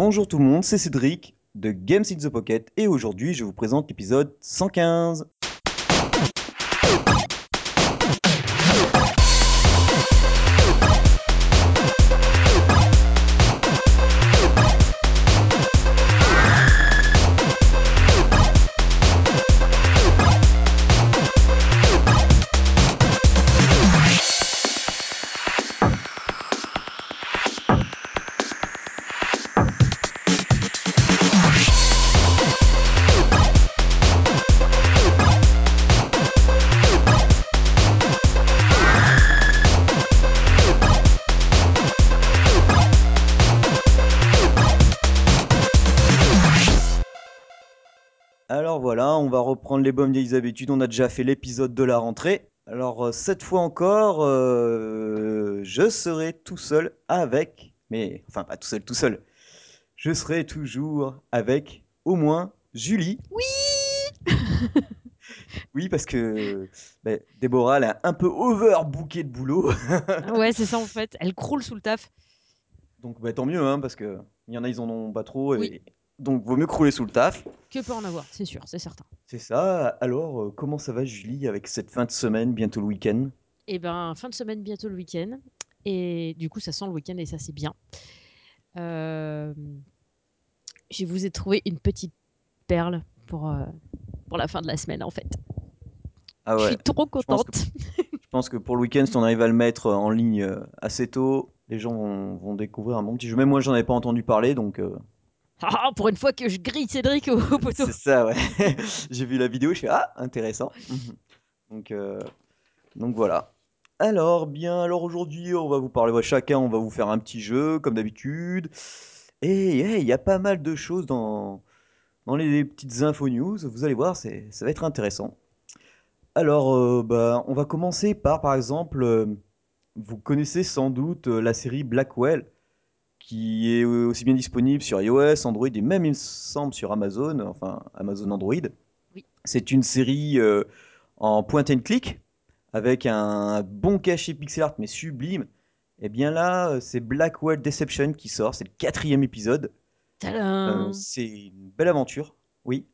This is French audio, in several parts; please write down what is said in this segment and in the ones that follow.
Bonjour tout le monde, c'est Cédric de Games in the Pocket et aujourd'hui je vous présente l'épisode 115. Reprendre les bonnes vieilles habitudes. On a déjà fait l'épisode de la rentrée. Alors euh, cette fois encore, euh, je serai tout seul avec, mais enfin pas tout seul, tout seul. Je serai toujours avec au moins Julie. Oui Oui, parce que ben, Déborah, elle a un peu overbooké de boulot. Ouais, c'est ça en fait. Elle croule sous le taf. Donc ben, tant mieux, hein, parce que il y en a, ils en ont pas trop. Et... Oui. Donc vaut mieux crouler sous le taf. Que peut en avoir, c'est sûr, c'est certain. C'est ça. Alors, euh, comment ça va, Julie, avec cette fin de semaine, bientôt le week-end? Et ben, fin de semaine, bientôt le week-end. Et du coup, ça sent le week-end et ça, c'est bien. Euh, Je vous ai trouvé une petite perle pour, euh, pour la fin de la semaine en fait. Ah Je ouais. suis trop pense contente. Je pense que pour le week-end, si on arrive à le mettre en ligne assez tôt, les gens vont, vont découvrir un bon petit jeu. Même moi, j'en avais pas entendu parler, donc Ah, pour une fois que je grille Cédric au, au poteau. c'est ça, ouais. J'ai vu la vidéo, je fais ah intéressant. donc euh, donc voilà. Alors bien, alors aujourd'hui, on va vous parler. ouais, chacun, on va vous faire un petit jeu comme d'habitude. Et il y a pas mal de choses dans dans les petites infos news. Vous allez voir, c'est ça va être intéressant. Alors, euh, bah, on va commencer par, par exemple, euh, vous connaissez sans doute la série Blackwell, qui est aussi bien disponible sur iOS, Android et même, il me semble, sur Amazon, enfin Amazon Android. Oui. C'est une série euh, en point and click, avec un bon cachet pixel art, mais sublime. Et bien là, euh, c'est Blackwell Deception qui sort, c'est le quatrième épisode. Euh, c'est une belle aventure, oui.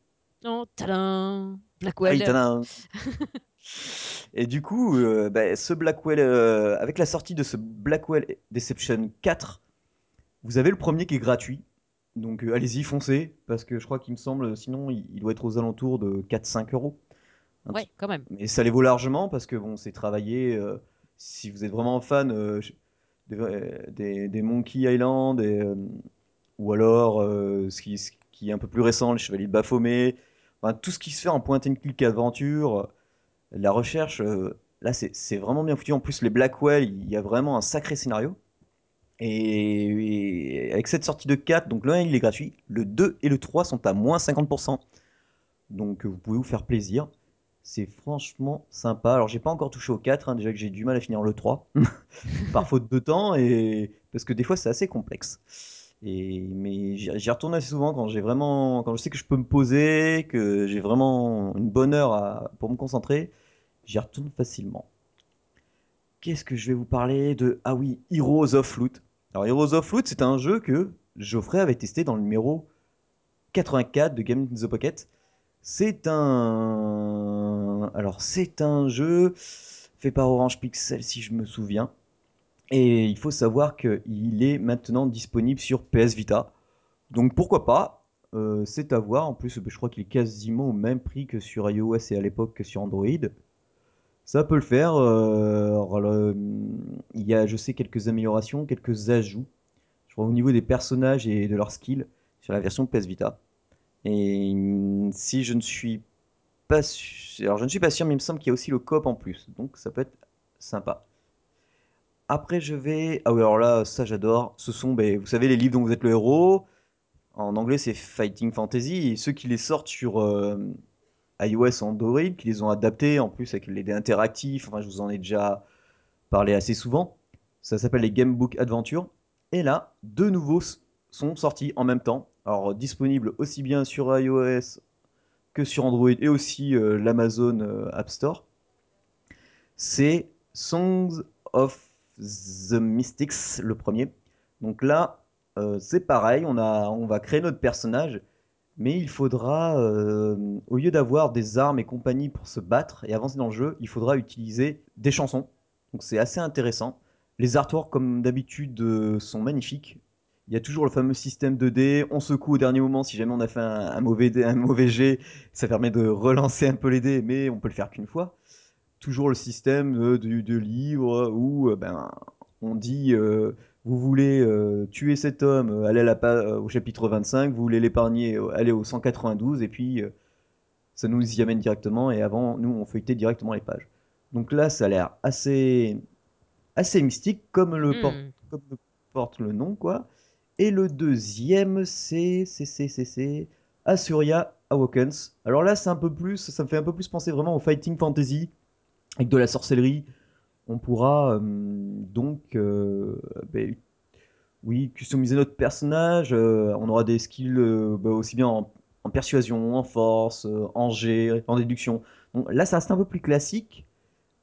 Non, Ah oui, Blackwell. tadam. Et du coup, euh, bah, ce Blackwell, avec la sortie de ce Blackwell Deception 4, vous avez le premier qui est gratuit. Donc euh, allez-y, foncez, parce que je crois qu'il me semble, sinon il, il doit être aux alentours de 4-5 euros. Un Ouais, quand même. Mais ça les vaut largement, parce que bon, c'est travaillé. euh, si vous êtes vraiment fan euh, des, des- des Monkey Island, et, ou alors ce, qui, ce qui est un peu plus récent, les Chevaliers de Baphomet, enfin, tout ce qui se fait en point and click aventure. La recherche, là, c'est c'est vraiment bien foutu. En plus, les Blackwell, il y a vraiment un sacré scénario. Et, avec cette sortie de 4, donc le 1 il est gratuit, le 2 et le 3 sont à moins 50%. Donc euh, vous pouvez vous faire plaisir. C'est franchement sympa. Alors j'ai pas encore touché au 4, hein, déjà que j'ai du mal à finir le 3, par faute de temps, et parce que des fois c'est assez complexe. Et, mais j'y retourne assez souvent quand j'ai vraiment, quand je sais que je peux me poser, que j'ai vraiment une bonne heure pour me concentrer, j'y retourne facilement. Qu'est-ce que je vais vous parler de Ah oui, Heroes of Loot. Alors Heroes of Loot, c'est un jeu que Geoffrey avait testé dans le numéro 84 de Game in the Pocket. C'est un alors c'est un jeu fait par Orange Pixel si je me souviens. Et il faut savoir qu'il est maintenant disponible sur PS Vita. Donc pourquoi pas? Euh, C'est à voir. En plus, je crois qu'il est quasiment au même prix que sur iOS et à l'époque que sur Android. Ça peut le faire. euh, il y a, je sais, quelques améliorations, quelques ajouts. Je crois au niveau des personnages et de leurs skills sur la version PS Vita. Et hum, si je ne suis pas sûr, alors je ne suis pas sûr, mais il me semble qu'il y a aussi le coop en plus. Donc ça peut être sympa. Après, je vais. Ah oui, alors là, ça j'adore. Ce sont, ben, vous savez, les livres dont vous êtes le héros. En anglais, c'est Fighting Fantasy. Et ceux qui les sortent sur euh, iOS ou Android, qui les ont adaptés en plus avec les dés interactifs. Enfin, je vous en ai déjà parlé assez souvent. Ça s'appelle les Game Book Adventure. Et là, deux nouveaux sont sortis en même temps. Alors, disponibles aussi bien sur iOS que sur Android et aussi euh, l'Amazon euh, App Store. C'est Songs of the Mystics, le premier. Donc là, euh, c'est pareil, on, a, on va créer notre personnage, mais il faudra, euh, au lieu d'avoir des armes et compagnie pour se battre et avancer dans le jeu, il faudra utiliser des chansons. Donc c'est assez intéressant. Les artworks, comme d'habitude, euh, sont magnifiques. Il y a toujours le fameux système de dés. On secoue au dernier moment si jamais on a fait un, mauvais, dé- jet. Ça permet de relancer un peu les dés, mais on peut le faire qu'une fois. Toujours le système de, de- de livre où euh, ben, on dit euh, vous voulez euh, tuer cet homme, euh, allez à la pa- euh, au chapitre 25, vous voulez l'épargner, allez au 192, et puis euh, ça nous y amène directement. Et avant, nous, on feuilletait directement les pages. Donc là, ça a l'air assez, assez mystique, comme le, porte, Hmm. comme le porte le nom, quoi. Et le deuxième, c'est c'est c'est c'est c'est Asuria Awakens. Alors là, c'est un peu plus, ça me fait un peu plus penser vraiment au fighting fantasy avec de la sorcellerie. On pourra euh, donc, euh, ben, oui, customiser notre personnage. euh, on aura des skills euh, bah, aussi bien en, en persuasion, en force, euh, en jet, en déduction. Bon, là, ça reste un peu plus classique,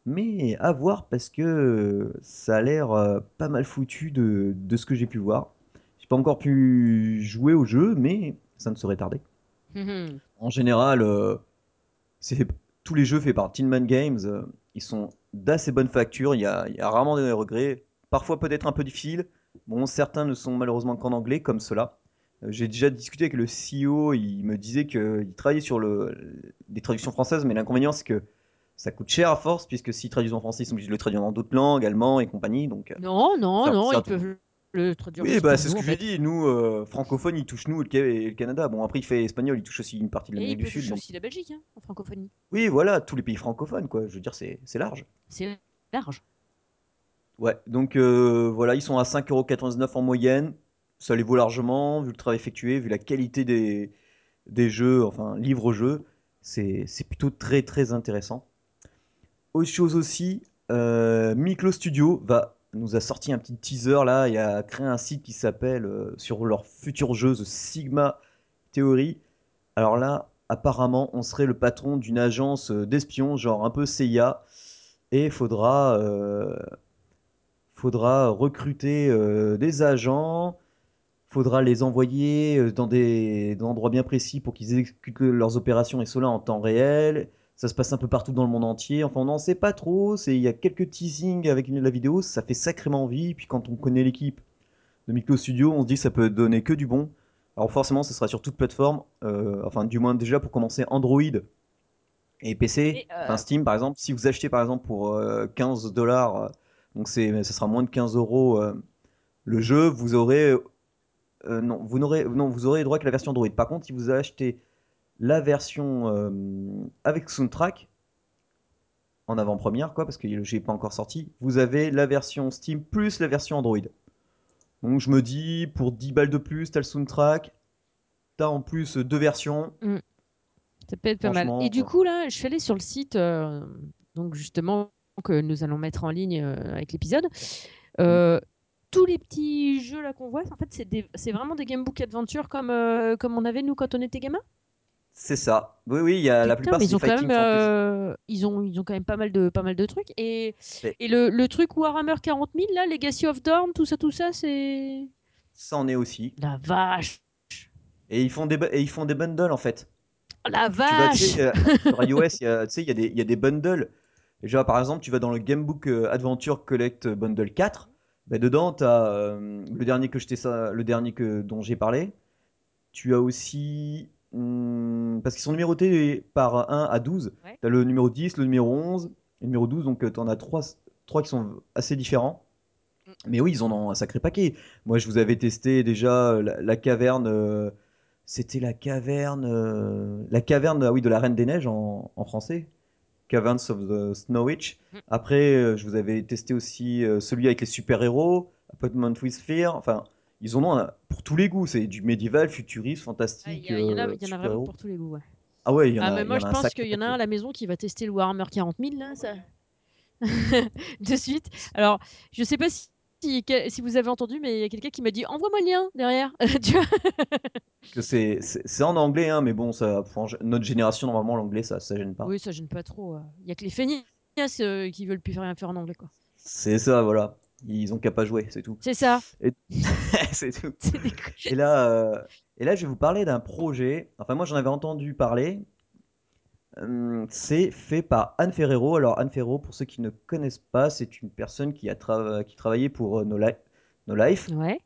mais à voir parce que euh, ça a l'air euh, pas mal foutu de, de ce que j'ai pu voir. J'ai pas encore pu jouer au jeu, mais ça ne saurait tarder. Mhm. En général, euh, c'est tous les jeux faits par Tin Man Games, euh, ils sont d'assez bonne facture. Il y a, il y a rarement des regrets. Parfois peut-être un peu difficiles. Bon, certains ne sont malheureusement qu'en anglais, comme cela. Euh, J'ai déjà discuté avec le CEO. Il me disait qu'il travaillait sur le, des traductions françaises, mais l'inconvénient c'est que ça coûte cher à force, puisque s'ils traduisent en français, ils sont obligés de le traduire dans d'autres langues, allemand et compagnie. Donc, euh, Non, non, non, ils peuvent le traduire oui, bah c'est ce que j'ai dit. Nous, euh, francophones, ils touchent nous et le, Ca- et le Canada. Bon, après, il fait espagnol, il touche aussi une partie de l'Amérique il du Sud. toucher Donc, aussi la Belgique, hein, en francophonie. oui, voilà, tous les pays francophones, quoi. Je veux dire, c'est large. C'est large. Ouais, donc euh, voilà, ils sont à 5,99€ en moyenne. Ça les vaut largement, vu le travail effectué, vu la qualité des, des jeux, enfin, livre-jeu. C'est c'est plutôt très très intéressant. Autre chose aussi, euh, Miklo Studio va, nous a sorti un petit teaser là, et a créé un site qui s'appelle, euh, sur leur futur jeu, The Sigma Theory. Alors là, apparemment, on serait le patron d'une agence euh, d'espions, genre un peu CIA, et faudra, euh, faudra recruter des agents, faudra les envoyer dans des, endroits bien précis pour qu'ils exécutent leurs opérations et cela en temps réel. Ça se passe un peu partout dans le monde entier. Enfin, on n'en sait pas trop. Il y a quelques teasings avec une- la vidéo. Ça fait sacrément envie. Puis quand on connaît l'équipe de Micro Studio, on se dit que ça peut donner que du bon. Alors forcément, ce sera sur toute plateforme. Euh, enfin, du moins déjà pour commencer Android et PC. Et, euh, Enfin, Steam par exemple. Si vous achetez par exemple pour euh, 15 dollars, donc c'est, ça sera moins de 15 euros euh, le jeu, vous aurez euh, non, vous n'aurez non, vous aurez droit que la version Android. Par contre, si vous achetez la version euh, avec soundtrack en avant-première, quoi, parce que le jeu n'est pas encore sorti, vous avez la version Steam plus la version Android. Donc je me dis, pour 10 balles de plus, t'as le soundtrack, t'as en plus deux versions. Ça peut être pas mal. Et du euh, coup, là, je suis allée sur le site, euh, donc justement, que nous allons mettre en ligne euh, avec l'épisode. Euh, tous les petits jeux là qu'on voit, en fait, c'est vraiment des Game Book Adventure comme, comme on avait nous quand on était gamin. C'est ça. Oui, oui, il y a, la plupart, mais ils des ont quand fighting même, euh, ils ont, ils ont quand même pas mal de, pas mal de trucs. Et, Mais et le, le truc Warhammer 40 000 là, Legacy of Dawn, tout ça, tout ça, c'est ça en est aussi. la vache, Et ils font des, et ils font des bundles en fait. la Tu vas, tu sais, vache. euh, sur iOS, il y a, tu sais, il y a des, il y a des bundles. Déjà, par exemple, tu vas dans le Gamebook euh, Adventure Collect Bundle 4. Bah, dedans, tu as le dernier, que je le dernier que, dont j'ai parlé. Tu as aussi. Hum, parce qu'ils sont numérotés par 1 à 12. Ouais. Tu as le numéro 10, le numéro 11 et le numéro 12. Donc, tu en as 3, qui sont assez différents. Mais oui, ils en ont un sacré paquet. Moi, je vous avais testé déjà euh, la, la caverne. euh, c'était la caverne. euh, la caverne ah oui, de la Reine des Neiges en, en français. Caverns of the Snow Witch. Mm. Après, euh, je vous avais testé aussi euh, celui avec les super-héros, Appointment with Fear. Enfin, ils en ont un- pour tous les goûts. C'est du médiéval, futuriste, Il fantastique, y, il y en a, euh, y a vraiment pour tous les goûts. ouais. Ah ouais, il y en Ah, a, mais moi, je pense qu'il y en a un à la maison qui va tester le Warhammer 40 000, là, ça... de suite. Alors, je sais pas si, si, si vous avez entendu, mais il y a quelqu'un qui m'a dit envoie-moi le lien derrière. c'est, en anglais, hein, mais bon, ça, pour notre génération, normalement, l'anglais, ça, ça gêne pas. Oui, ça gêne pas trop. Il y a que les feignasses euh, qui veulent plus rien faire en anglais, quoi. C'est ça, voilà. Ils ont qu'à pas jouer, c'est tout. C'est ça. Et c'est tout. Et là, heu, et là, je vais vous parler d'un projet, enfin moi j'en avais entendu parler. Hem, c'est fait par Anne Ferrero. Alors Anne Ferrero, pour ceux qui ne connaissent pas, c'est une personne qui a trava qui travaillait pour, heu, No Li No Life Ouais.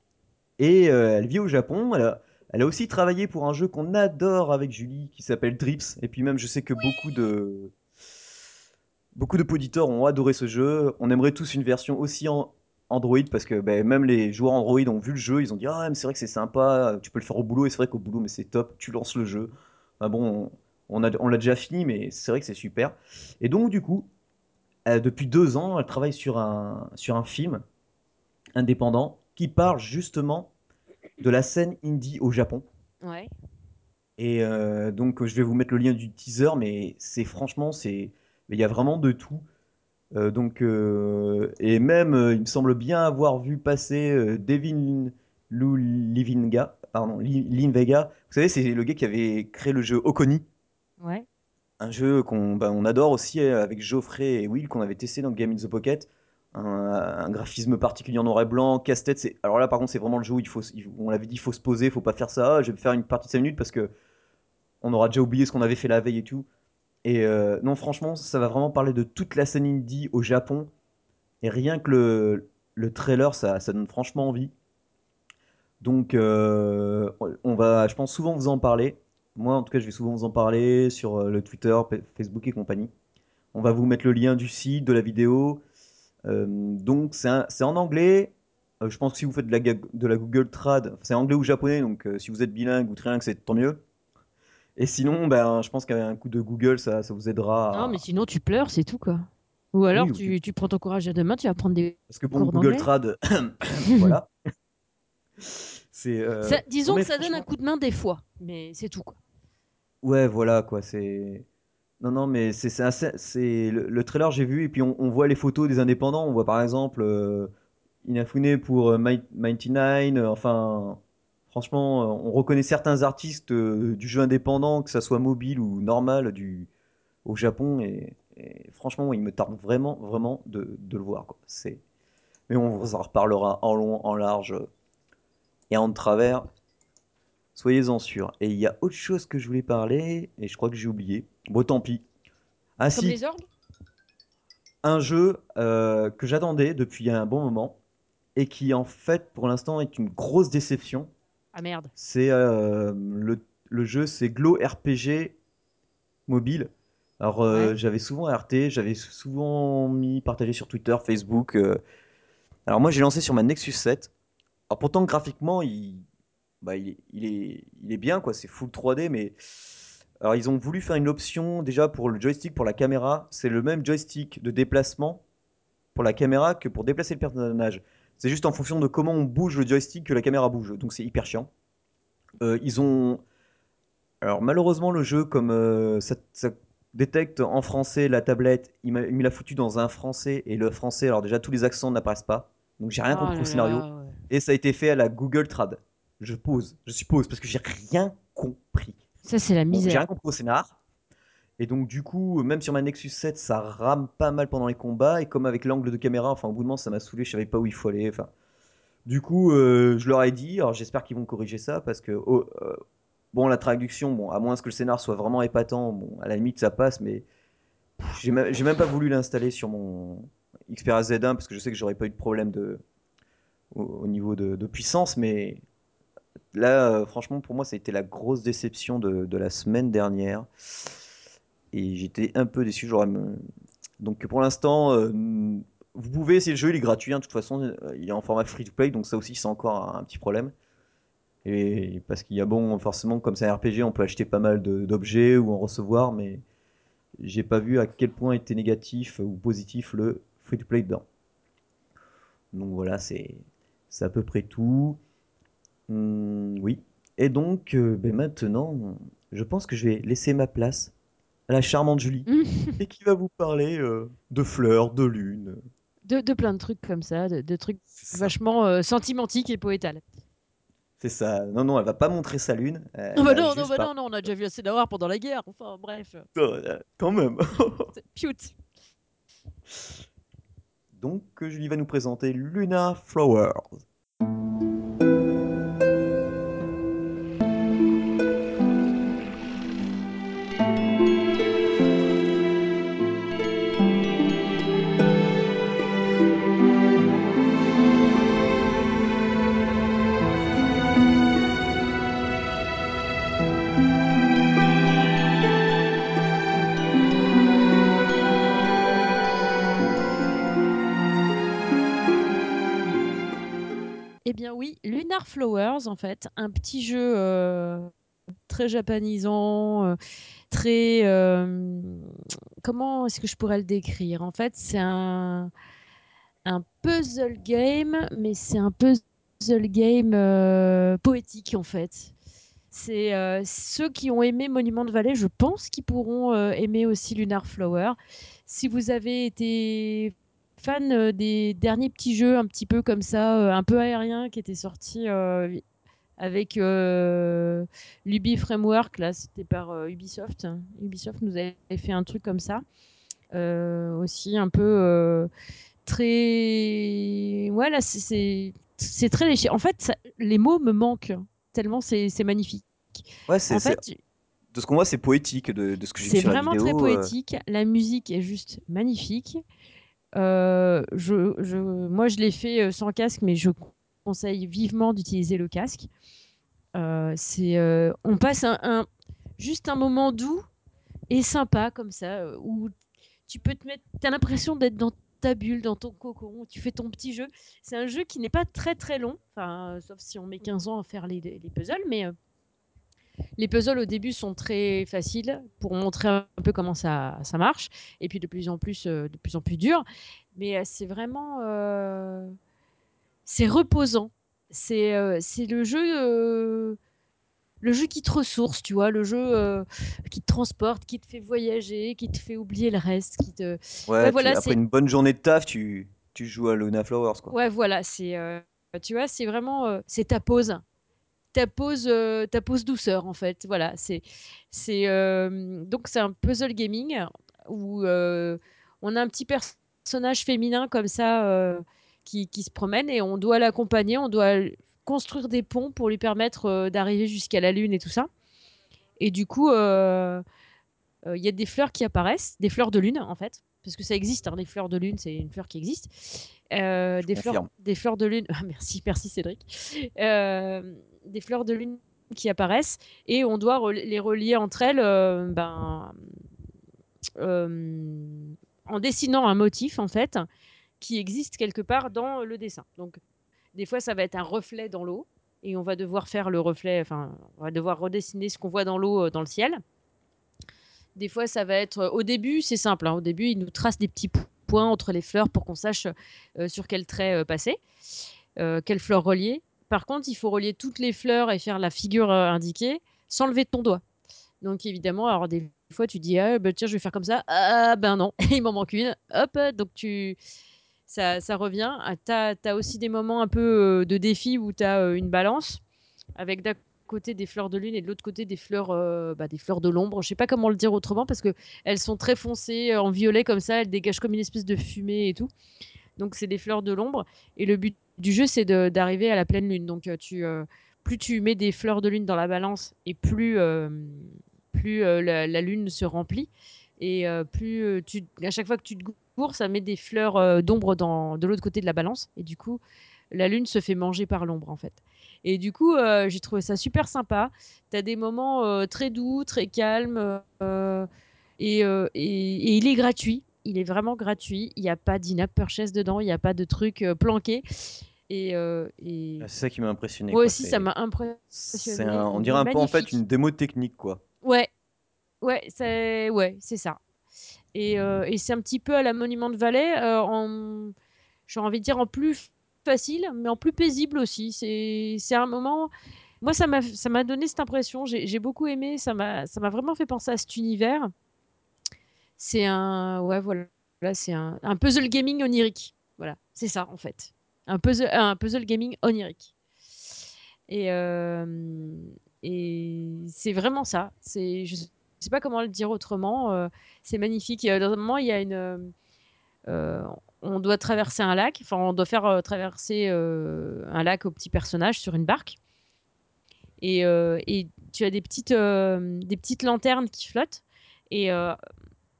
et heu, elle vit au Japon. Elle a elle a aussi travaillé pour un jeu qu'on adore avec Julie qui s'appelle Drips et puis même je sais que beaucoup de beaucoup de poditeurs ont adoré ce jeu. On aimerait tous une version aussi en Android parce que, beh, même les joueurs Android ont vu le jeu, ils ont dit: «Ah mais c'est vrai que c'est sympa, tu peux le faire au boulot» et c'est vrai qu'au boulot, mais c'est top, tu lances le jeu. Bah, bon, on l'a déjà fini, mais c'est vrai que c'est super et donc du coup, heu, depuis 2 ans, elle travaille sur un sur un film indépendant qui parle justement de la scène indie au Japon Ouais. et heu, donc je vais vous mettre le lien du teaser, mais c'est franchement, c'est il y a vraiment de tout. Heu, donc heu et même, heu, il me semble bien avoir vu passer, Devin Livinga, pardon, Li Linvega. Vous savez, c'est le gars qui avait créé le jeu Okoni, Ouais. un jeu qu'on bah, on adore aussi, avec Geoffrey et Will, qu'on avait testé dans Game in the Pocket. Un un graphisme particulier en noir et blanc, casse-tête, c'est alors là, par contre, c'est vraiment le jeu où il faut il on l'avait dit: «Il faut se poser, il faut pas faire ça, je vais faire une partie de 5 minutes» parce qu'on aura déjà oublié ce qu'on avait fait la veille et tout et heu, non, franchement, ça va vraiment parler de toute la scène indie au Japon et rien que le, le trailer, ça, ça donne franchement envie. Donc, euh, on va, je pense, souvent vous en parler. Moi, en tout cas, je vais souvent vous en parler sur euh, le Twitter, Facebook et compagnie. On va vous mettre le lien du site, de la vidéo. Euh, donc, c'est en anglais. Euh, je pense que si vous faites de la, de la Google Trad, c'est anglais ou japonais. Donc, euh, si vous êtes bilingue ou trilingue, c'est tant mieux. Et sinon, ben, je pense qu'avec un coup de Google, ça, ça vous aidera Non, mais à... sinon tu pleures, c'est tout, quoi. Ou alors tu tu prends ton courage à 2 mains, tu vas prendre des Parce que bon, cours Google d'anglais. Trad, voilà. C'est euh, Ça non disons mais que ça donne un franchement, coup de main des fois, mais c'est tout, quoi. ouais voilà quoi. C'est non non mais c'est c'est assez- c'est le, le trailer j'ai vu et puis on, on voit les photos des indépendants. On voit par exemple euh, Inafune pour euh, Might- Mighty Nine. euh, enfin franchement, euh, on reconnaît certains artistes euh, du jeu indépendant, que ça soit mobile ou normal du au Japon et, et franchement il me tarde vraiment vraiment de, de le voir quoi. C'est mais on vous en reparlera en long, en large et en travers. Soyez-en sûrs. Et il y a autre chose que je voulais parler, et je crois que j'ai oublié. Bon, tant pis. Ah Comme si, les orgues? Un jeu euh, que j'attendais depuis un bon moment, et qui en fait, pour l'instant, est une grosse déception. Ah merde. C'est euh, le, le jeu, c'est Glow RPG mobile. Alors, euh, Ouais. j'avais souvent RT, j'avais souvent mis, partagé sur Twitter, Facebook. euh. Alors moi, j'ai lancé sur ma Nexus 7. Alors pourtant, graphiquement, il, bah, il, est, il, est, il est bien, quoi. C'est full 3D, mais alors ils ont voulu faire une option déjà pour le joystick pour la caméra. C'est le même joystick de déplacement pour la caméra que pour déplacer le personnage. C'est juste en fonction de comment on bouge le joystick que la caméra bouge. Donc c'est hyper chiant. Euh, ils ont. Alors malheureusement, le jeu, comme euh, ça, ça détecte en français la tablette, il me l'a foutu dans un français. Et le français, alors déjà, tous les accents n'apparaissent pas. Donc j'ai rien Oh compris au là scénario. là, ouais. Et ça a été fait à la Google Trad. Je pose, je suppose, parce que j'ai rien compris. Ça, c'est la Bon, j'ai misère. rien compris au scénar. Et donc, du coup, même sur ma Nexus 7, ça rame pas mal pendant les combats. Et comme avec l'angle de caméra, enfin, au bout de moment, ça m'a saoulé, je savais pas où il faut aller. Enfin, du coup, euh, je leur ai dit, alors j'espère qu'ils vont corriger ça, parce que, oh, euh, bon, la traduction, bon, à moins que le scénar soit vraiment épatant, bon, à la limite, ça passe, mais j'ai même, pas voulu l'installer sur mon Xperia Z1, parce que je sais que j'aurais pas eu de problème au, au niveau de, puissance, mais là, euh, franchement, pour moi, ça a été la grosse déception de la semaine dernière. Et j'étais un peu déçu. Donc pour l'instant, euh, vous pouvez essayer le jeu, il est gratuit. hein, de toute façon, euh, il est en format free to play, donc ça aussi, c'est encore un, petit problème. Et parce qu'il y a bon, forcément, comme c'est un RPG, on peut acheter pas mal d'objets ou en recevoir, mais j'ai pas vu à quel point était négatif ou positif le free to play dedans. Donc voilà, c'est à peu près tout. Hum, oui. Et donc, euh, ben maintenant, je pense que je vais laisser ma place à la charmante Julie et qui va vous parler euh, de fleurs, de lune. De, de plein de trucs comme ça, de, de trucs vachement euh, sentimentiques et poétales. C'est ça. Non, non, elle va pas montrer sa lune. Non, bah non, bah non, non, on a déjà vu assez d'avoir pendant la guerre. Enfin, bref. Euh, Quand même. Cute. Donc, Julie va nous présenter Luna Flowers. Flowers, en fait, un petit jeu euh, très japanisant, euh, très... euh, comment est-ce que je pourrais le décrire? En fait, c'est un, un puzzle game, mais c'est un puzzle game poétique, en fait. C'est ceux qui ont aimé Monument de Vallée, je pense qu'ils pourront aimer aussi Lunar Flower. Si vous avez été fan euh, des derniers petits jeux un petit peu comme ça, euh, un peu aériens, qui étaient sortis euh, avec euh, l'Ubi Framework, là, c'était par euh, Ubisoft. Ubisoft nous avait fait un truc comme ça. Euh, aussi un peu très... Voilà, c'est- très léché. En fait, ça- les mots me manquent tellement c'est magnifique. Ouais, c'est, En c'est- fait, de ce qu'on voit, c'est poétique de, de ce que j'ai vu c'est la vraiment très poétique. La musique est juste magnifique. Euh, je, moi, je l'ai fait euh, sans casque, mais je conseille vivement d'utiliser le casque. Euh, on passe un, juste un moment doux et sympa comme ça, où tu peux te mettre, t'as l'impression d'être dans ta bulle, dans ton cocon, où tu fais ton petit jeu. C'est un jeu qui n'est pas très très long, sauf si on met 15 ans à faire les, les puzzles, mais les puzzles au début sont très faciles pour montrer un peu comment ça, ça marche, et puis de plus en plus, euh, de plus en plus dur. Mais euh, c'est vraiment, euh, c'est reposant. C'est euh, c'est le jeu, le jeu qui te ressource, tu vois, le jeu qui te transporte, qui te fait voyager, qui te fait oublier le reste, qui te, ouais Ouais, tu, voilà, après une bonne journée de taf, tu, tu joues à Luna Flowers, quoi. Ouais, voilà, c'est, tu vois, c'est vraiment, c'est ta pause. Ta pause, heu, ta pause douceur, en fait. Voilà, c'est c'est, hem, donc c'est un puzzle gaming où, heu, on a un petit personnage féminin comme ça, heu, qui qui se promène et on doit l'accompagner, on doit construire des ponts pour lui permettre, d'arriver jusqu'à la lune et tout ça et du coup, il y a des fleurs qui apparaissent, des fleurs de lune, en fait, parce que ça existe, hein, des fleurs de lune, c'est une fleur qui existe. Des fleurs des fleurs de lune ah merci, merci Cédric. Des fleurs de lune qui apparaissent et on doit les relier entre elles, heu, ben, hem, en dessinant un motif, en fait, qui existe quelque part dans le dessin. Donc des fois, ça va être un reflet dans l'eau et on va devoir faire le reflet enfin, on va devoir redessiner ce qu'on voit dans l'eau, heu, dans le ciel. Des fois, ça va être, au début, c'est simple, hein, au début, il nous trace des petits points entre les fleurs pour qu'on sache, sur quel trait, passer, quelle fleur relier. Par contre, il faut relier toutes les fleurs et faire la figure, heu, indiquée sans lever ton doigt. Donc évidemment, alors des fois, tu dis: «Ah bah tiens, je vais faire comme ça». Ah ben non, il m'en manque une. Hop, donc tu ça ça revient. Ah, tu as aussi des moments un peu, heu, de défi où tu as, heu, une balance avec d'un côté des fleurs de lune et de l'autre côté des fleurs, bah, des fleurs de l'ombre. Je sais pas comment le dire autrement parce qu'elles sont très foncées, en violet comme ça, elles dégagent comme une espèce de fumée et tout. Donc c'est des fleurs de l'ombre et le but du jeu, c'est d'arriver à la pleine lune. Donc heu, tu, heu, plus tu mets des fleurs de lune dans la balance et plus, hem, plus, la lune se remplit et plus, à chaque fois que tu te ça met des fleurs, d'ombre de l'autre côté de la balance et du coup, la lune se fait manger par l'ombre, en fait et du coup, j'ai trouvé ça super sympa. Tu as des moments, très doux, très calmes, et il est gratuit. Il est vraiment gratuit. Il y a pas d'in-app purchase dedans, il y a pas de trucs, heu, planqués et heu Ah, et C'est ça qui m'a impressionné, moi quoi. aussi, ça m'a un- impressionné. on dirait un peu en fait une démo technique, quoi. Ouais, ouais, c'est ouais, c'est ça et et c'est un petit peu à la Monument de Valley, heu, en j'ai envie de dire en plus facile, mais en plus paisible aussi. C'est un moment moi ça m'a donné cette impression, j'ai beaucoup aimé, ça m'a ça m'a vraiment fait penser à cet univers. C'est un ouais, voilà, c'est un un puzzle gaming onirique. Voilà, c'est ça, en fait. Un puzzle un puzzle gaming onirique et hem et c'est vraiment ça. C'est je sais pas comment le dire autrement, heu, c'est magnifique. A dans un moment, il y a une, on doit traverser un lac, enfin, on doit faire euh, traverser euh, un lac au petit personnage sur une barque. Et, euh, et tu as des petites, euh, des petites lanternes qui flottent. Et euh,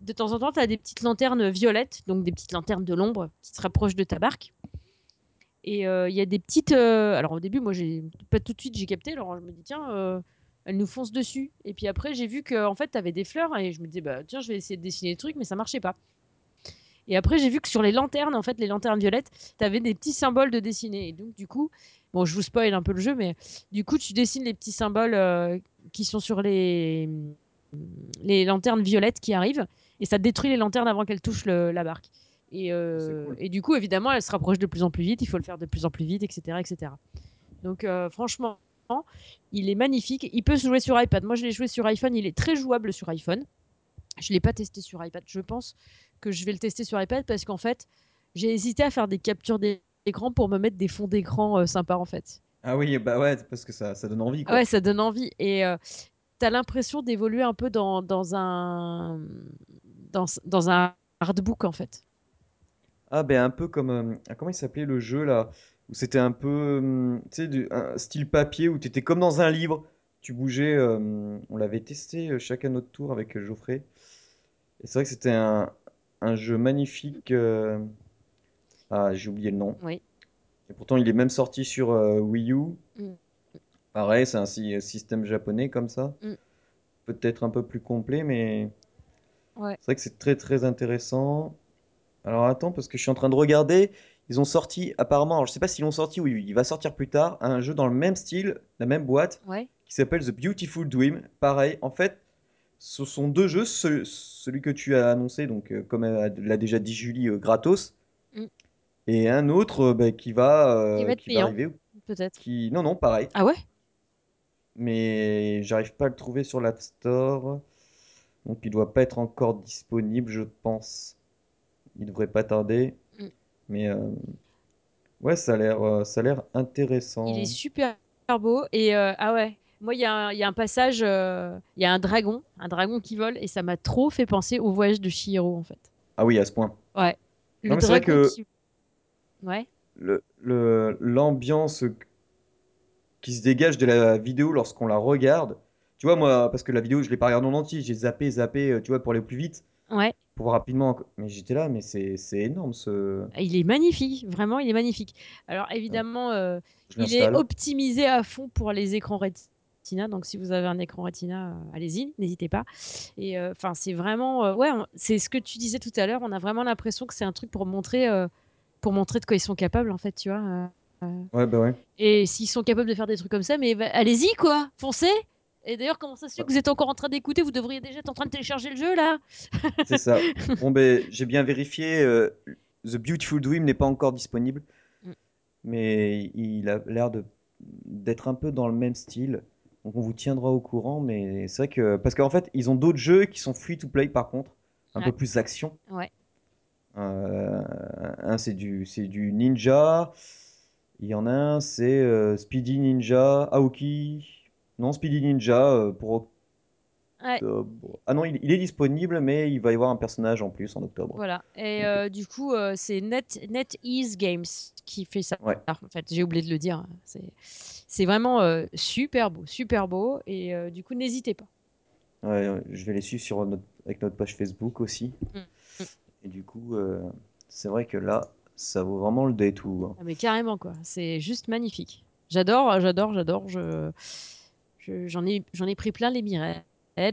de temps en temps, tu as des petites lanternes violettes, donc des petites lanternes de l'ombre qui se rapprochent de ta barque. Et euh, il y a des petites. euh, alors au début, moi, pas tout de suite j'ai capté. Alors je me dis tiens, euh, elle nous fonce dessus. Et puis après, j'ai vu que en fait, tu avais des fleurs et je me disais bah tiens, je vais essayer de dessiner le truc, mais ça marchait pas. Et après, j'ai vu que sur les lanternes, en fait, les lanternes violettes, tu avais des petits symboles de dessiner. Et donc, du coup, bon, je vous spoil un peu le jeu, mais du coup, tu dessines les petits symboles euh, qui sont sur les lanternes violettes qui arrivent. Et ça détruit les lanternes avant qu'elles touchent le- la barque. Et, euh, cool. et du coup, évidemment, elle se rapproche de plus en plus vite. Il faut le faire de plus en plus vite, etc. etc. Donc, euh, franchement, il est magnifique. Il peut se jouer sur iPad. Moi, je l'ai joué sur iPhone. Il est très jouable sur iPhone. Je ne l'ai pas testé sur iPad. Je pense que je vais le tester sur iPad parce qu'en fait, j'ai hésité à faire des captures d'écran pour me mettre des fonds d'écran euh, sympas, en fait. Ah oui, bah ouais, parce que ça, ça donne envie, quoi. Ouais, ça donne envie. Et euh, tu as l'impression d'évoluer un peu dans, dans un dans, dans un artbook, en fait. Ah ben un peu comme... euh, comment il s'appelait le jeu, là? Où c'était un peu, hum, tu sais, un style papier, où t'étais comme dans un livre. Tu bougeais... euh, on l'avait testé euh, chacun notre tour avec Geoffrey. Et c'est vrai que c'était un, un jeu magnifique. Ah, j'ai oublié le nom. Oui. Et pourtant, il est même sorti sur Wii U. Mm. Pareil, c'est un sy- système japonais comme ça. Mm. Peut-être un peu plus complet, mais Ouais. c'est vrai que c'est très très intéressant. Alors attends, parce que je suis en train de regarder. Ils ont sorti, apparemment, alors je sais pas s'ils l'ont sorti ou il va sortir plus tard, un jeu dans le même style, la même boîte, Ouais. qui s'appelle The Beautiful Dream. Pareil, en fait, ce sont deux jeux. Ce- celui que tu as annoncé, donc euh, comme euh, l'a déjà dit Julie, euh, gratos. Mm. Et un autre euh, bah, qui va, Qui va être qui va payant. arriver. Peut-être. Qui... Non, non, pareil. Ah ouais? Mais j'arrive pas à le trouver sur l'App Store. Donc il doit pas être encore disponible, je pense. Il devrait pas tarder. Mm. Mais euh, ouais, ça a l'air, euh, ça a l'air intéressant. Il est super beau. Et euh, ah ouais, moi, il y, a un- il y a un passage, il y a un dragon, un dragon qui vole, et ça m'a trop fait penser au voyage de Chihiro, en fait. Ah oui, à ce point. Ouais. Le Non, mais c'est vrai que- qui. Ouais. Le, le- l'ambiance qui se dégage de la vidéo lorsqu'on la regarde. Tu vois, moi, parce que la vidéo, je l'ai pas regardée en entier, j'ai zappé, zappé, euh, tu vois, pour aller plus vite, Ouais. pour voir rapidement. Mais j'étais là, mais c'est, c'est énorme ce. Il est magnifique, vraiment, il est magnifique. Alors évidemment, euh, Je il est l'installe. optimisé à fond pour les écrans Retina. Donc si vous avez un écran Retina, euh, allez-y, n'hésitez pas. Et enfin, c'est vraiment, euh, ouais, on- c'est ce que tu disais tout à l'heure. On a vraiment l'impression que c'est un truc pour montrer, euh, pour montrer de quoi ils sont capables, en fait, tu vois. euh, euh. Ouais, bah ouais. Et s'ils sont capables de faire des trucs comme ça, mais va- allez-y, quoi, foncez. Et d'ailleurs, comment ça se fait que vous êtes encore en train d'écouter Vous devriez déjà être en train de télécharger le jeu là. C'est ça. Bon, ben, j'ai bien vérifié. euh, The Beautiful Dream n'est pas encore disponible. Mm. Mais il a l'air d'être un peu dans le même style. Donc on vous tiendra au courant. Mais c'est vrai que. Parce qu'en fait, ils ont d'autres jeux qui sont free to play par contre. Un Ouais. peu plus action. Ouais. Euh, un, c'est du, du ninja. Il y en a un, c'est euh, Speedy Ninja. Aoki. Non, Speedy Ninja euh, pour Ouais. octobre. Ah non, il, il est disponible, mais il va y avoir un personnage en plus en octobre. Voilà. Et euh, du coup, euh, c'est Net, NetEase Games qui fait ça. Ouais. En fait, j'ai oublié de le dire. C'est, c'est vraiment euh, super beau, super beau. Et euh, du coup, n'hésitez pas. Ouais, ouais, je vais les suivre sur notre, avec notre page Facebook aussi. Mm. Mm. Et du coup, euh, c'est vrai que là, ça vaut vraiment le détour. Ah, mais carrément, quoi. C'est juste magnifique. J'adore, j'adore, j'adore. Je- j'en ai, ai pris plein les mirettes,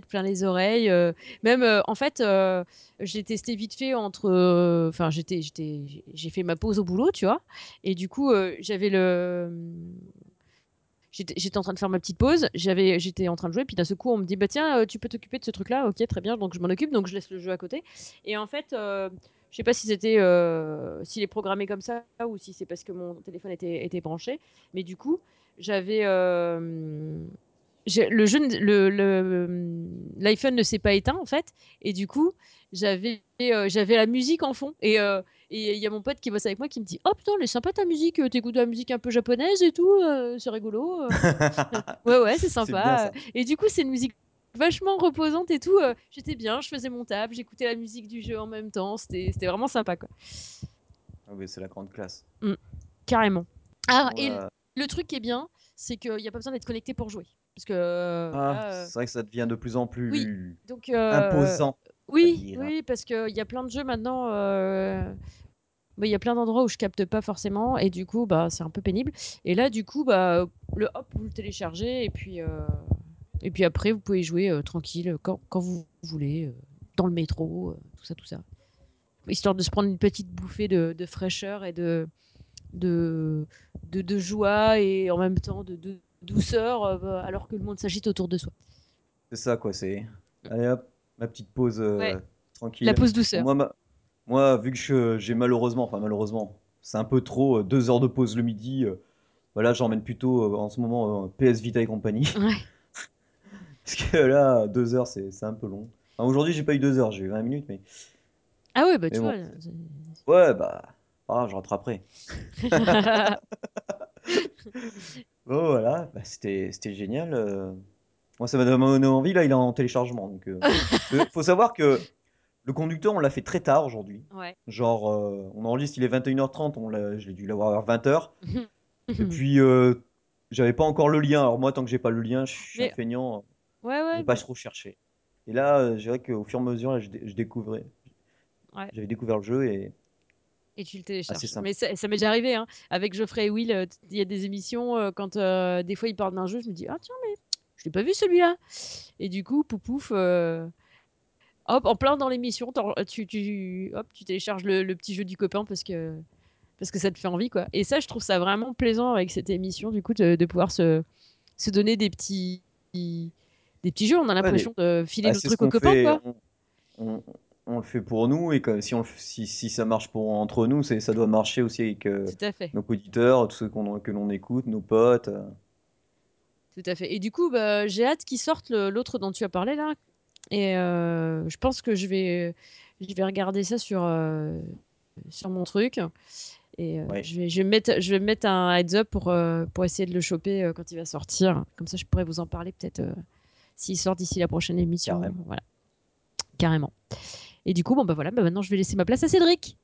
plein les oreilles. euh, même, euh, en fait, euh, j'ai testé vite fait entre. Enfin, j'étais, j'étais, j'ai- fait ma pause au boulot, tu vois. Et du coup, j'avais le. J'étais, en train de faire ma petite pause, j'avais, j'étais en train de jouer, puis d'un seul coup, on me dit bah tiens, tu peux t'occuper de ce truc-là, ok, très bien, donc je m'en occupe, donc je laisse le jeu à côté. Et en fait, je sais pas si c'était, s'il est programmé comme ça ou si c'est parce que mon téléphone était branché, mais du coup, j'avais le jeu, ne- le, le- l'iPhone ne s'est pas éteint en fait, et du coup, j'avais, euh, j'avais la musique en fond, et euh, et il y a mon pote qui bosse avec moi qui me dit Oh putain, elle est sympa ta musique, euh, t'écoutes de la musique un peu japonaise et tout, euh, c'est rigolo. Ouais, ouais, c'est sympa. Et du coup, c'est une musique vachement reposante et tout. J'étais bien, je faisais mon table, j'écoutais la musique du jeu en même temps. C'était vraiment sympa, quoi. Ah oui, c'est la grande classe. Mmh, carrément. Ah et le truc qui est bien, c'est qu'il y a pas besoin d'être connecté pour jouer. Parce que, heu, Ah, là, heu c'est vrai que ça devient de plus en Oui, plus donc heu, imposant, on va oui, dire. oui, parce qu'il y a plein de jeux maintenant, heu, bah, il y a plein d'endroits où je capte pas forcément et du coup, bah, c'est un peu pénible et là, du coup, bah, le hop, vous le téléchargez et puis, heu et puis après vous pouvez jouer, heu, tranquille, quand quand vous voulez, heu, dans le métro, heu, tout ça, tout ça. Histoire de se prendre une petite bouffée de de fraîcheur et de de de de joie et en même temps de de douceur, heu, bah, alors que le monde s'agite autour de soi. C'est ça quoi, c'est. «Allez hop, ma petite pause, Ouais, heu, la tranquille». pause douceur. moi ma moi vu que je j'ai malheureusement, enfin malheureusement, c'est un peu trop, heu, 2 heures de pause le midi, heu, bah, là j'emmène plutôt, en ce moment, PS Vita et compagnie. Ouais. Parce que là, 2 heures, c'est c'est un peu long. Enfin aujourd'hui, j'ai pas eu 2 heures, j'ai eu 20 minutes, mais Ah ouais, bah, mais tu bon, vois, là, ouais, bah, grave, je rattraperai. Bon voilà, bah, c'était c'était génial, heu, moi ça m'a donné envie, là, il est en téléchargement donc heu, que faut savoir que le conducteur, on l'a fait très tard aujourd'hui. Ouais. Genre, heu, on enregistre, il est 21:30, on l'a je l'ai dû l'avoir vers 20:00 Mmh et puis, heu, j'avais pas encore le lien. Alors moi, tant que j'ai pas le lien, je suis un Mais feignant, ouais, je ouais, vais pas mais trop chercher et là, heu, je dirais qu'au fur et à mesure, là, je dé je découvrais Ouais. j'avais découvert le jeu et Et tu le assez télécharges. Mais ça ça m'est déjà arrivé, hein, avec Geoffrey et Will, heu, t il y a des émissions, heu, quand, heu, des fois ils parlent d'un jeu, je me dis: «Ah tiens, mais je l'ai pas vu celui-là» et du coup, pouf pouf, heu, hop, en plein dans l'émission, tu tu hop, tu télécharges le le petit jeu du copain parce que parce que ça te fait envie, quoi et ça, je trouve ça vraiment plaisant avec cette émission, du coup, de de pouvoir se se donner des petits des petits jeux. On a Ouais, l'impression de filer bah, nos trucs aux copains, fait, quoi. on on le fait pour nous et que si on le f si si ça marche pour entre nous, ça doit marcher aussi avec, fait. nos auditeurs, tous ceux que l'on écoute, nos potes, heu Tout à fait et du coup, bah, j'ai hâte qu'il sorte le l'autre dont tu as parlé là et heu, je pense que je vais je vais regarder ça sur, sur mon truc et Ouais. je vais je vais me mettre je vais me mettre un heads up pour, pour essayer de le choper, quand il va sortir. Comme ça, je pourrais vous en parler peut-être, s'il sort d'ici la prochaine émission, Carrément. voilà. Carrément et du coup, bon, bah, voilà, bah, maintenant je vais laisser ma place à Cédric.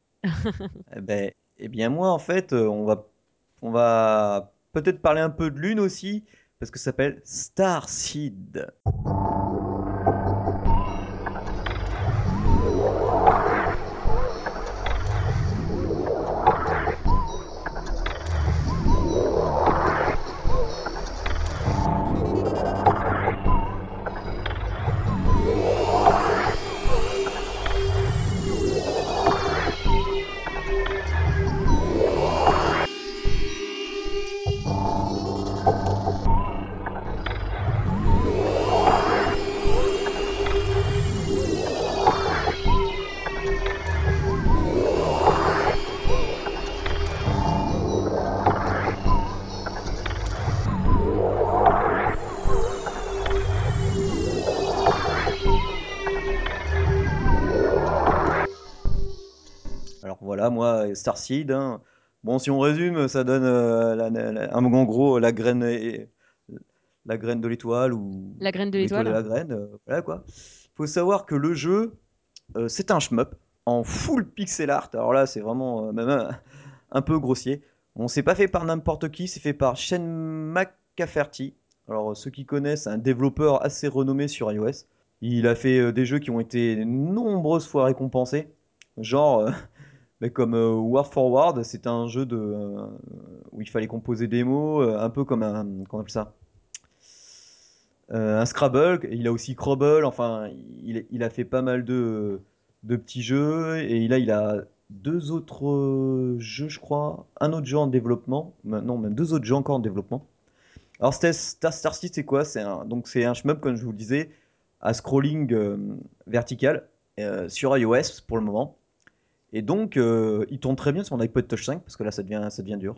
Et beh et bien moi, en fait, heu, on va on va peut-être parler un peu de l'une aussi parce que ça s'appelle Starseed. Moi, Starseed, hein, bon, si on résume, ça donne, heu, la en gros, la graine et la graine de l'étoile ou La graine de l'étoile et la graine, heu, voilà quoi. Faut savoir que le jeu, heu, c'est un shmup en full pixel art. Alors là, c'est vraiment, heu, même un un peu grossier. Bon, c'est pas fait par n'importe qui, c'est fait par Sean McCafferty. Alors, ceux qui connaissent, c'est un développeur assez renommé sur iOS. Il a fait, des jeux qui ont été nombreuses fois récompensés, genre, bah, comme, heu, War Forward, c'était un jeu de, heu, où il fallait composer des mots, heu, un peu comme un comment on appelle ça? Heu, un Scrabble. Il a aussi Crobble, enfin, il a fait pas mal de de petits jeux et là, il a 2 autres, jeux, je crois. Un autre jeu en développement, me non, même 2 autres jeux encore en développement. Alors, Star Starseed, c'est quoi? C'est un donc un shmup, comme je vous le disais, à scrolling, vertical, sur iOS pour le moment et donc heu, il tourne très bien sur mon iPod Touch 5 parce que là, ça devient ça devient dur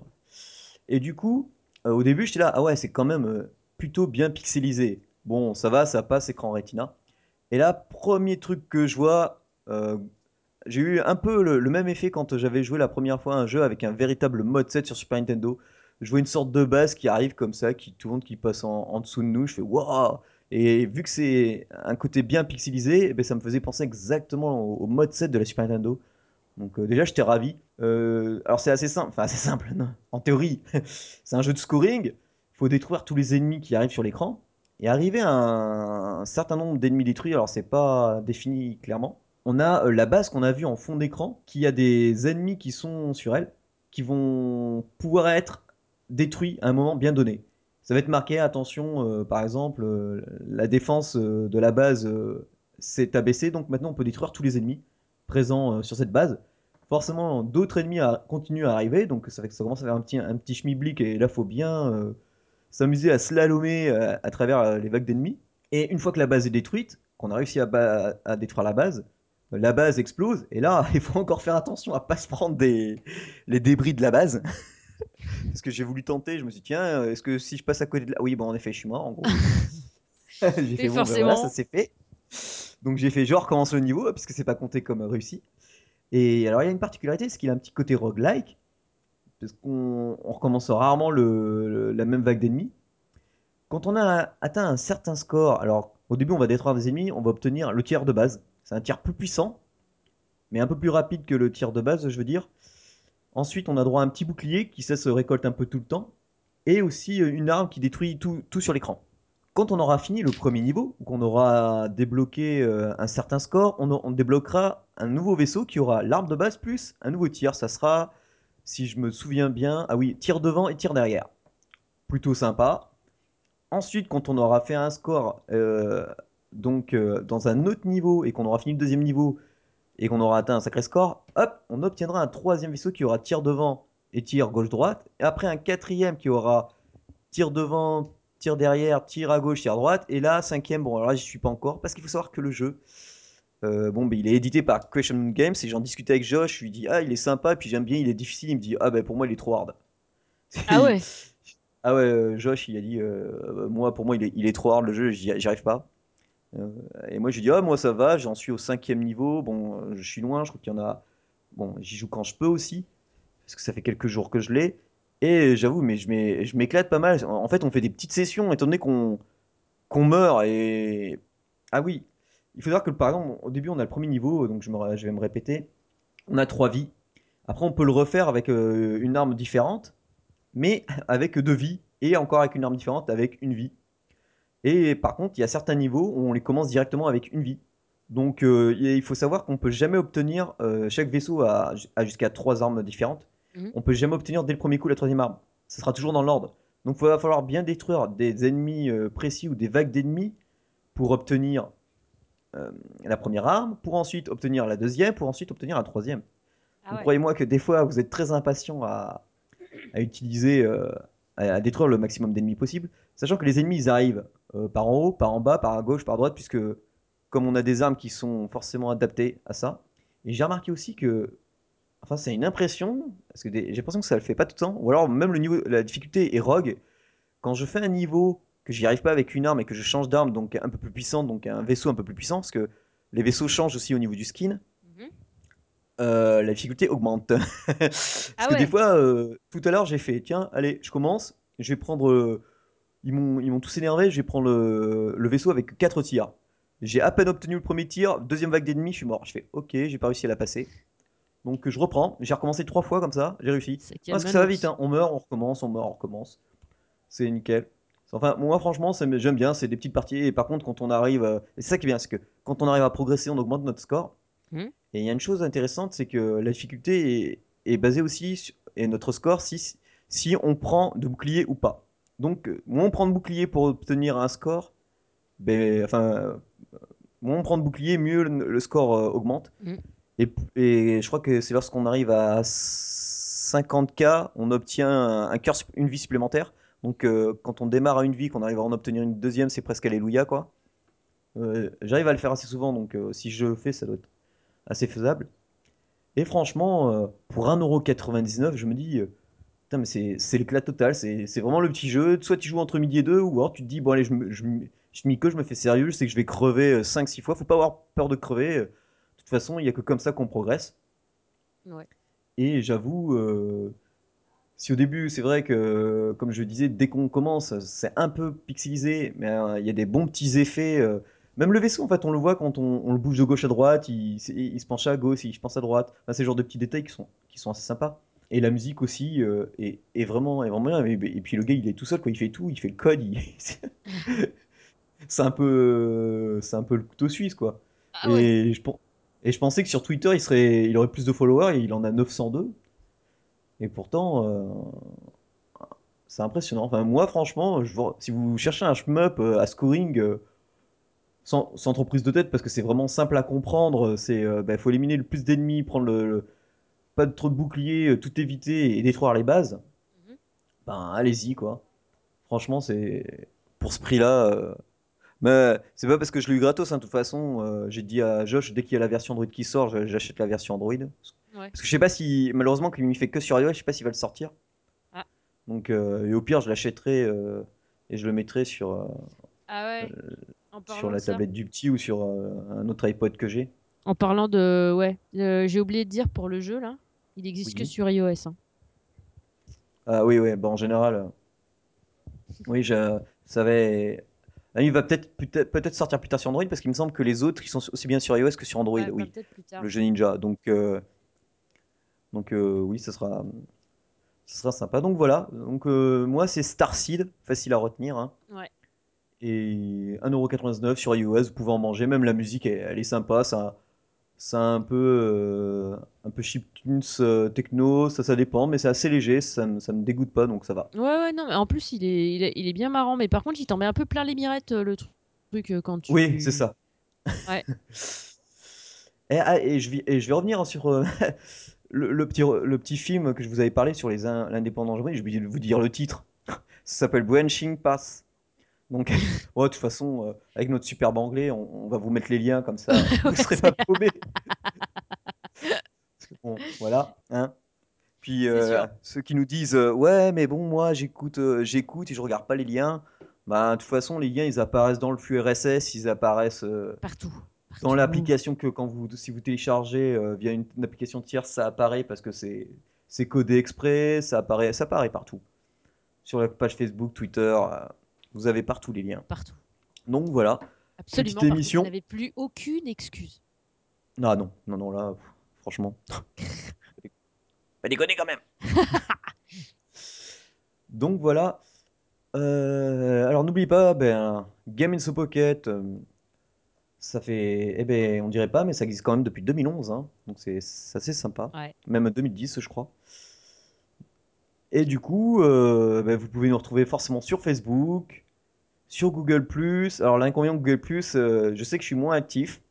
et du coup, heu, au début, j'étais là: «Ah ouais, c'est quand même, heu, plutôt bien pixelisé. Bon, ça va, ça passe écran Retina» et là, 1er truc que je vois, j'ai eu un peu le même effet quand j'avais joué la 1re fois un jeu avec un véritable mode 7 sur Super Nintendo. Je vois une sorte de base qui arrive comme ça, qui tourne, qui passe en dessous de nous. Je fais: «Waouh!» et vu que c'est un côté bien pixelisé, et beh, ça me faisait penser exactement au au mode 7 de la Super Nintendo. Donc euh, déjà, j'étais ravi. Euh, alors c'est assez simple, enfin assez simple, non. en théorie. c'est un jeu de scoring. Il faut détruire tous les ennemis qui arrivent sur l'écran. Et arriver à un, certain nombre d'ennemis détruits, alors c'est pas défini clairement. On a euh, la base qu'on a vue en fond d'écran, qui a des ennemis qui sont sur elle, qui vont pouvoir être détruits à un moment bien donné. Ça va être marqué, attention, euh, par exemple, la défense de la base s'est abaissée, donc maintenant on peut détruire tous les ennemis présents sur cette base. Forcément, d'autres ennemis a- continuent à arriver, donc ça fait que ça commence à faire un petit, un petit et là, faut bien euh, s'amuser à slalomer euh, à travers euh, les vagues d'ennemis. Et une fois que la base est détruite, qu'on a réussi à, détruire la base, la base explose, et là, il faut encore faire attention à pas se prendre des, les débris de la base. Parce que j'ai voulu tenter, je me suis dit, tiens, est-ce que si je passe à côté de la... Oui, bon, en effet, je suis mort, en gros. j'ai fait, bon, ben voilà, ça forcément. s'est fait. Donc j'ai fait, je recommence le niveau, parce que c'est pas compté comme réussi. Et alors, il y a une particularité, c'est qu'il a un petit côté roguelike, parce qu'on on recommence rarement la même vague d'ennemis. Quand on a atteint un certain score, alors au début, on va détruire des ennemis, on va obtenir le tir de base. C'est un tir plus puissant, mais un peu plus rapide que le tir de base, je veux dire. Ensuite, on a droit à un petit bouclier qui, ça, se récolte un peu tout le temps. Et aussi euh, une arme qui détruit tout sur l'écran. Quand on aura fini le premier niveau, qu'on aura débloqué euh, un certain score, on, on débloquera un nouveau vaisseau qui aura l'arme de base plus un nouveau tir. Ça sera, si je me souviens bien, ah oui, tir devant et tir derrière. Plutôt sympa. Ensuite, quand on aura fait un score euh, donc euh, dans un autre niveau et qu'on aura fini le deuxième niveau et qu'on aura atteint un sacré score, hop, on obtiendra un troisième vaisseau qui aura tir devant et tir gauche-droite. Et après un quatrième qui aura tir devant, tir derrière, tir à gauche, tir à droite. Et là, cinquième, bon, alors là, j'y suis pas encore parce qu'il faut savoir que le jeu, euh, bon, ben, il est édité par Question Games et j'en discutais avec Josh. Je lui dis, ah, il est sympa, puis j'aime bien, il est difficile. Il me dit, ah, ben pour moi, il est trop hard. Ah ouais. ah ouais, euh, Josh, il a dit, euh, moi, pour moi, il est, il est trop hard le jeu, j'y arrive pas. Euh, et moi, j'ai dit, ah, moi, ça va, j'en suis au cinquième niveau. Bon, je suis loin, je crois qu'il y en a. Bon, j'y joue quand je peux aussi, parce que ça fait quelques jours que je l'ai. Et j'avoue, mais je m'é- je m'éclate pas mal. En fait, on fait des petites sessions, étant donné qu'on meurt. Et. Ah oui, il faut savoir que par exemple, au début, on a le premier niveau, donc je vais me répéter. On a trois vies. Après, on peut le refaire avec euh, une arme différente, mais avec deux vies, et encore avec une arme différente, avec une vie. Et par contre, il y a certains niveaux où on les commence directement avec une vie. Donc euh, il faut savoir qu'on peut jamais obtenir, euh, chaque vaisseau a, a jusqu'à trois armes différentes. Mhm. On peut jamais obtenir dès le premier coup la troisième arme. Ça sera toujours dans l'ordre. Donc il va falloir bien détruire des ennemis euh, précis ou des vagues d'ennemis pour obtenir euh, la première arme, pour ensuite obtenir la deuxième, pour ensuite obtenir la troisième. Ah ouais. croyez-moi que des fois vous êtes très impatient à, à utiliser, euh, à, à détruire le maximum d'ennemis possible, sachant que les ennemis ils arrivent euh, par en haut, par en bas, par à gauche, par à droite, puisque comme on a des armes qui sont forcément adaptées à ça. Et j'ai remarqué aussi que, enfin c'est une impression, parce que des- j'ai l'impression que ça le fait pas tout le temps, ou alors même le niveau, la difficulté est rogue. Quand je fais un niveau que j'y arrive pas avec une arme et que je change d'arme, donc un peu plus puissante, donc un vaisseau un peu plus puissant, parce que les vaisseaux changent aussi au niveau du skin, Mhm. euh, la difficulté augmente. Parce Ah que des fois, euh, tout à l'heure, j'ai fait, tiens, allez, je commence, je vais prendre. euh, ils m'ont ils m'ont tous énervé, je vais prendre le, le vaisseau avec 4 tirs. J'ai à peine obtenu le premier tir, deuxième vague d'ennemis, je suis mort. Je fais, ok, j'ai pas réussi à la passer. Donc je reprends, j'ai recommencé trois fois comme ça, j'ai réussi. Parce que ça va vite, hein. on meurt, on recommence, on meurt, on recommence. C'est nickel. Enfin, moi franchement, j'aime bien, c'est des petites parties. Et par contre, quand on arrive. euh, et c'est ça qui est bien, c'est que quand on arrive à progresser, on augmente notre score. Mhm. Et il y a une chose intéressante, c'est que la difficulté est, est basée aussi sur et notre score si, si on prend de bouclier ou pas. Donc, euh, moins on prend de bouclier pour obtenir un score, ben, enfin, euh, moins on prend de bouclier, mieux le, le score euh, augmente. Mhm. Et, je crois que c'est lorsqu'on arrive à 50k, on obtient un, une vie supplémentaire. Donc, euh, quand on démarre à une vie, qu'on arrive à en obtenir une deuxième, c'est presque alléluia, quoi. Euh, J'arrive à le faire assez souvent, donc euh, si je le fais, ça doit être assez faisable. Et franchement, pour 1,99€, je me dis, putain, mais c'est l'éclat total. C'est vraiment le petit jeu. Soit tu joues entre midi et deux, ou alors tu te dis, bon, allez, je je, je je me fais sérieux, je sais que je vais crever euh, cinq six fois. Faut pas avoir peur de crever. Euh, façon, il n'y a que comme ça qu'on progresse. Ouais. Et j'avoue, euh, si au début, c'est vrai que, comme je disais, dès qu'on commence, c'est un peu pixelisé, mais euh, il y a des bons petits effets. euh, Même le vaisseau, en fait, on le voit quand on, on le bouge de gauche à droite, il, se penche à gauche, il se pense à droite. Enfin, c'est le genre de petits détails qui sont, qui sont assez sympas. Et la musique aussi euh, est, est vraiment, est vraiment bien. Et, et puis le gars, il est tout seul, quoi. Il fait tout, il fait le code. il- C'est un peu, c'est un peu le couteau suisse, quoi. Ah ouais. Et je, pen- et je pensais que sur Twitter, il serait, il aurait plus de followers, et il en a 902. Et pourtant, euh, c'est impressionnant. Enfin, moi, franchement, je si vous cherchez un shmup euh, à scoring euh, sans, sans trop prise de tête, parce que c'est vraiment simple à comprendre, c'est, bah, faut éliminer le plus d'ennemis, prendre le, le- pas de trop de boucliers, tout éviter et détruire les bases. Mhm. Ben, allez-y, quoi. Franchement, c'est pour ce prix-là. Mais c'est pas parce que je l'ai eu gratos, hein, de toute façon. euh, j'ai dit à Josh, dès qu'il y a la version Android qui sort, je- j'achète la version Android. Parce que je sais pas si, malheureusement, comme il fait que sur iOS, je sais pas s'il va le sortir. Ah. Donc, euh, et au pire, je l'achèterai euh, et je le mettrai sur, euh, Ah ouais. En sur de la ça. tablette du petit ou sur euh, un autre iPod que j'ai. En parlant de. Ouais. euh, J'ai oublié de dire pour le jeu, là. Il existe que sur iOS. hein. Ah oui, oui, bah, en général, euh, oui, je savais. Ah, il va peut-être peut-être sortir plus tard sur Android parce qu'il me semble que les autres, ils sont aussi bien sur iOS que sur Android. Ouais, bah, oui, peut-être plus tard. le jeu Ninja. Donc, euh, donc euh, oui, ça sera, ça sera sympa. Donc voilà. Donc euh, moi, c'est Starseed, facile à retenir. hein. Ouais. Et 1,99€ sur iOS, vous pouvez en manger. Même la musique, elle, elle est sympa. Ça, a un peu, euh, un peu chiptunes euh, techno, ça, ça dépend, mais c'est assez léger. Ça, me- ça me dégoûte pas, donc ça va. Ouais, ouais, non, mais en plus, il est, il est, il est bien marrant. Mais par contre, il t'en met un peu plein les mirettes, euh, le tru- truc, euh, quand tu. Oui, c'est ça. Ouais. Et, ah, et je vais, et je vais revenir sur euh, le, le petit, le petit film que je vous avais parlé sur les in- l'indépendant japonais. Je vais vous dire le titre. Ça s'appelle Buenshin Pass. Donc, ouais, de toute façon, euh, avec notre superbe anglais, on, on va vous mettre les liens comme ça. Vous Ouais, serez pas paumés. Parce que bon, voilà. Hein. Puis euh, ceux qui nous disent euh, ouais, mais bon, moi j'écoute, j'écoute et je regarde pas les liens. Bah, de toute façon, les liens ils apparaissent dans le flux RSS, ils apparaissent euh, Partout. dans Partout. l'application que quand vous, si vous téléchargez via une, une application tierce, ça apparaît parce que c'est c'est codé exprès, ça apparaît, ça apparaît partout. Sur la page Facebook, Twitter, vous avez partout les liens. Partout. Donc voilà, Absolument. petite émission. vous n'avez plus aucune excuse. Ah non, non, non, là, pff, franchement. Pas déconner quand même. Donc voilà. Euh, alors n'oublie pas, ben, Game in the Pocket, euh, ça fait, eh ben, on dirait pas, mais ça existe quand même depuis 2011, hein. donc c'est c'est assez sympa. Ouais. Même 2010, je crois. Et du coup, euh, ben, vous pouvez nous retrouver forcément sur Facebook, sur Google+. Alors l'inconvénient de Google+, euh, je sais que je suis moins actif,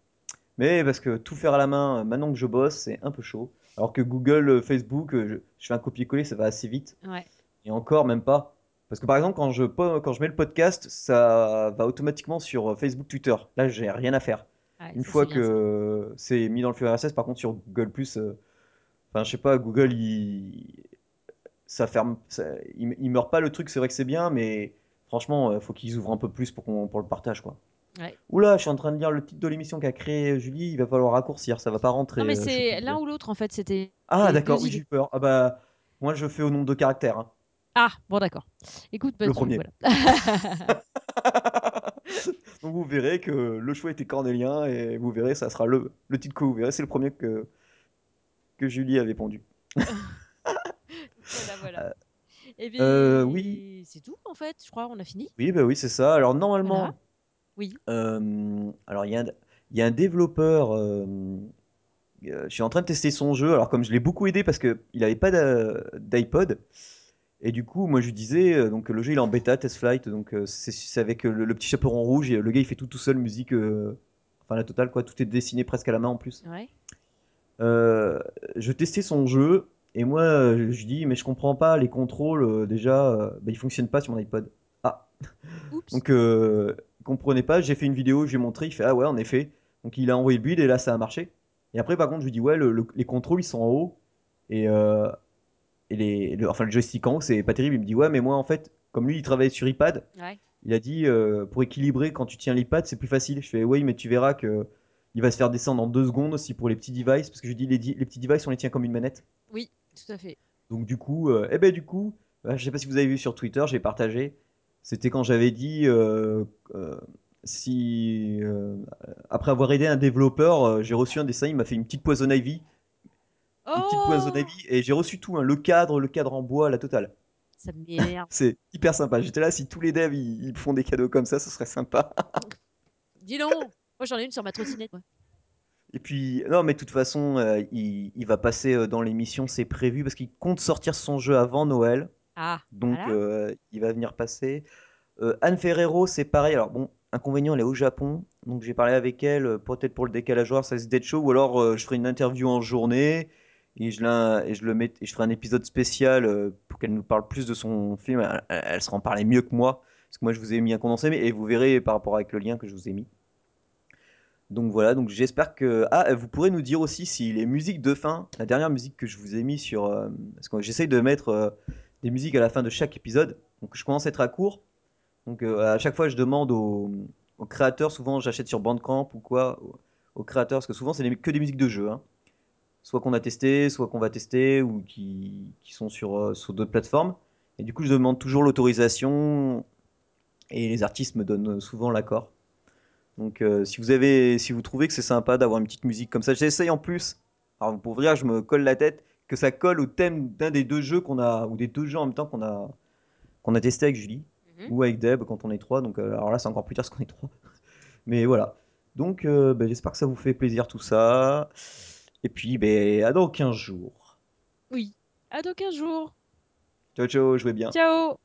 mais parce que tout faire à la main, euh, maintenant que je bosse, c'est un peu chaud. Alors que Google, euh, Facebook, euh, je, je fais un copier-coller, ça va assez vite. Ouais. Et encore, même pas. Parce que par exemple, quand je, po- quand je mets le podcast, ça va automatiquement sur euh, Facebook, Twitter. Là, j'ai rien à faire. Ouais, Une fois que c'est mis dans le flux RSS, par contre, sur Google, euh, enfin, je sais pas, Google, il, ça ferme, ça- il, il meurt pas le truc, c'est vrai que c'est bien, mais franchement, il faut qu'ils ouvrent un peu plus pour, qu'on, pour le partage, quoi. Ouais. Oula, je suis en train de lire le titre de l'émission qu'a créé Julie, il va falloir raccourcir, ça va pas rentrer. Non, mais euh, c'est l'un ou l'autre, en fait. C'était Ah, d'accord, oui, j'ai peur. Ah bah, moi je fais au nombre de caractères. hein. Ah, bon, d'accord. Écoute, bah, Le tu, premier. voilà. Donc vous verrez que le choix était cornélien et vous verrez, ça sera le, le titre que vous verrez. C'est le premier que, que Julie avait pondu. Voilà. Euh, Et euh, oui, c'est tout, en fait. Je crois on a fini. oui, bah oui, c'est ça. Alors Voilà. normalement, Oui. euh, alors il y a, un- il y a un développeur. euh, euh, je suis en train de tester son jeu. Alors comme je l'ai beaucoup aidé parce que il avait pas d'a- d'iPod. Et du coup, moi je lui disais, euh, donc le jeu il est en bêta, test flight, donc euh, c'est c'est avec euh, le, le petit chaperon rouge et le gars il fait tout tout seul, musique, euh, enfin la totale quoi, tout est dessiné presque à la main en plus. Ouais. Euh, je testais son jeu et moi euh, je dis mais je comprends pas les contrôles euh, déjà euh, bah, ils fonctionnent pas sur mon iPod. Ah Oups. donc euh, il comprenait pas, j'ai fait une vidéo, je lui ai montré, il fait ah ouais en effet. Donc il a envoyé le build et là ça a marché. Et après par contre je lui dis ouais le- le- les contrôles ils sont en haut et, euh, et les, le, enfin le joystick en haut c'est pas terrible. Il me dit ouais mais moi en fait comme lui il travaillait sur iPad, Ouais. il a dit euh, pour équilibrer quand tu tiens l'iPad c'est plus facile. Je fais oui mais tu verras que il va se faire descendre en deux secondes aussi pour les petits devices parce que je lui dis les, di- les petits devices on les tient comme une manette. Oui, tout à fait. Donc du coup, euh, eh ben du coup, euh, je sais pas si vous avez vu sur Twitter, j'ai partagé. C'était quand j'avais dit euh, euh, si après avoir aidé un développeur, j'ai reçu un dessin, il m'a fait une petite poison ivy, une petite poison Oh! ivy, et j'ai reçu tout, hein, le cadre, le cadre en bois, la totale. Ça m'énerve. C'est hyper sympa. J'étais là, si tous les devs ils, ils font des cadeaux comme ça, ce serait sympa. Dis donc! Moi, j'en ai une sur ma trottinette. Et puis, non, mais de toute façon, euh, il, il va passer euh, dans l'émission, c'est prévu, parce qu'il compte sortir son jeu avant Noël. Ah, Donc, voilà. euh, il va venir passer. Anne Ferrero, c'est pareil. Alors, bon, inconvénient, elle est au Japon. Donc, j'ai parlé avec elle, peut-être pour le décalage horaire, ça risque d'être chaud. Ou alors, je ferai une interview en journée. Et je, et je le mets, et je ferai un épisode spécial pour qu'elle nous parle plus de son film. Elle, elle, elle sera en parler mieux que moi. Parce que moi, je vous ai mis un condensé. Mais, et vous verrez par rapport avec le lien que je vous ai mis. Donc voilà, donc j'espère que... Ah, vous pourrez nous dire aussi si les musiques de fin, la dernière musique que je vous ai mis sur... euh, parce que j'essaye de mettre euh, des musiques à la fin de chaque épisode. Donc je commence à être à court. Donc euh, à chaque fois, je demande aux, créateurs, souvent j'achète sur Bandcamp ou quoi, aux, créateurs, parce que souvent c'est des- que des musiques de jeux. hein. Soit qu'on a testé, soit qu'on va tester, ou qui, qui sont sur, sur d'autres plateformes. Et du coup, je demande toujours l'autorisation, et les artistes me donnent souvent l'accord. Donc euh, si vous avez, si vous trouvez que c'est sympa d'avoir une petite musique comme ça, j'essaye en plus. Alors pour vous dire, je me colle la tête que ça colle au thème d'un des deux jeux qu'on a, ou des deux jeux en même temps qu'on a, qu'on a testé avec Julie Mhm. ou avec Deb quand on est trois. Donc euh, alors là, c'est encore plus tard parce qu'on est trois. Mais voilà. Donc euh, bah, j'espère que ça vous fait plaisir tout ça. Et puis, ben, à dans 15 jours. Oui. À dans 15 jours. Ciao, ciao, jouez bien. Ciao!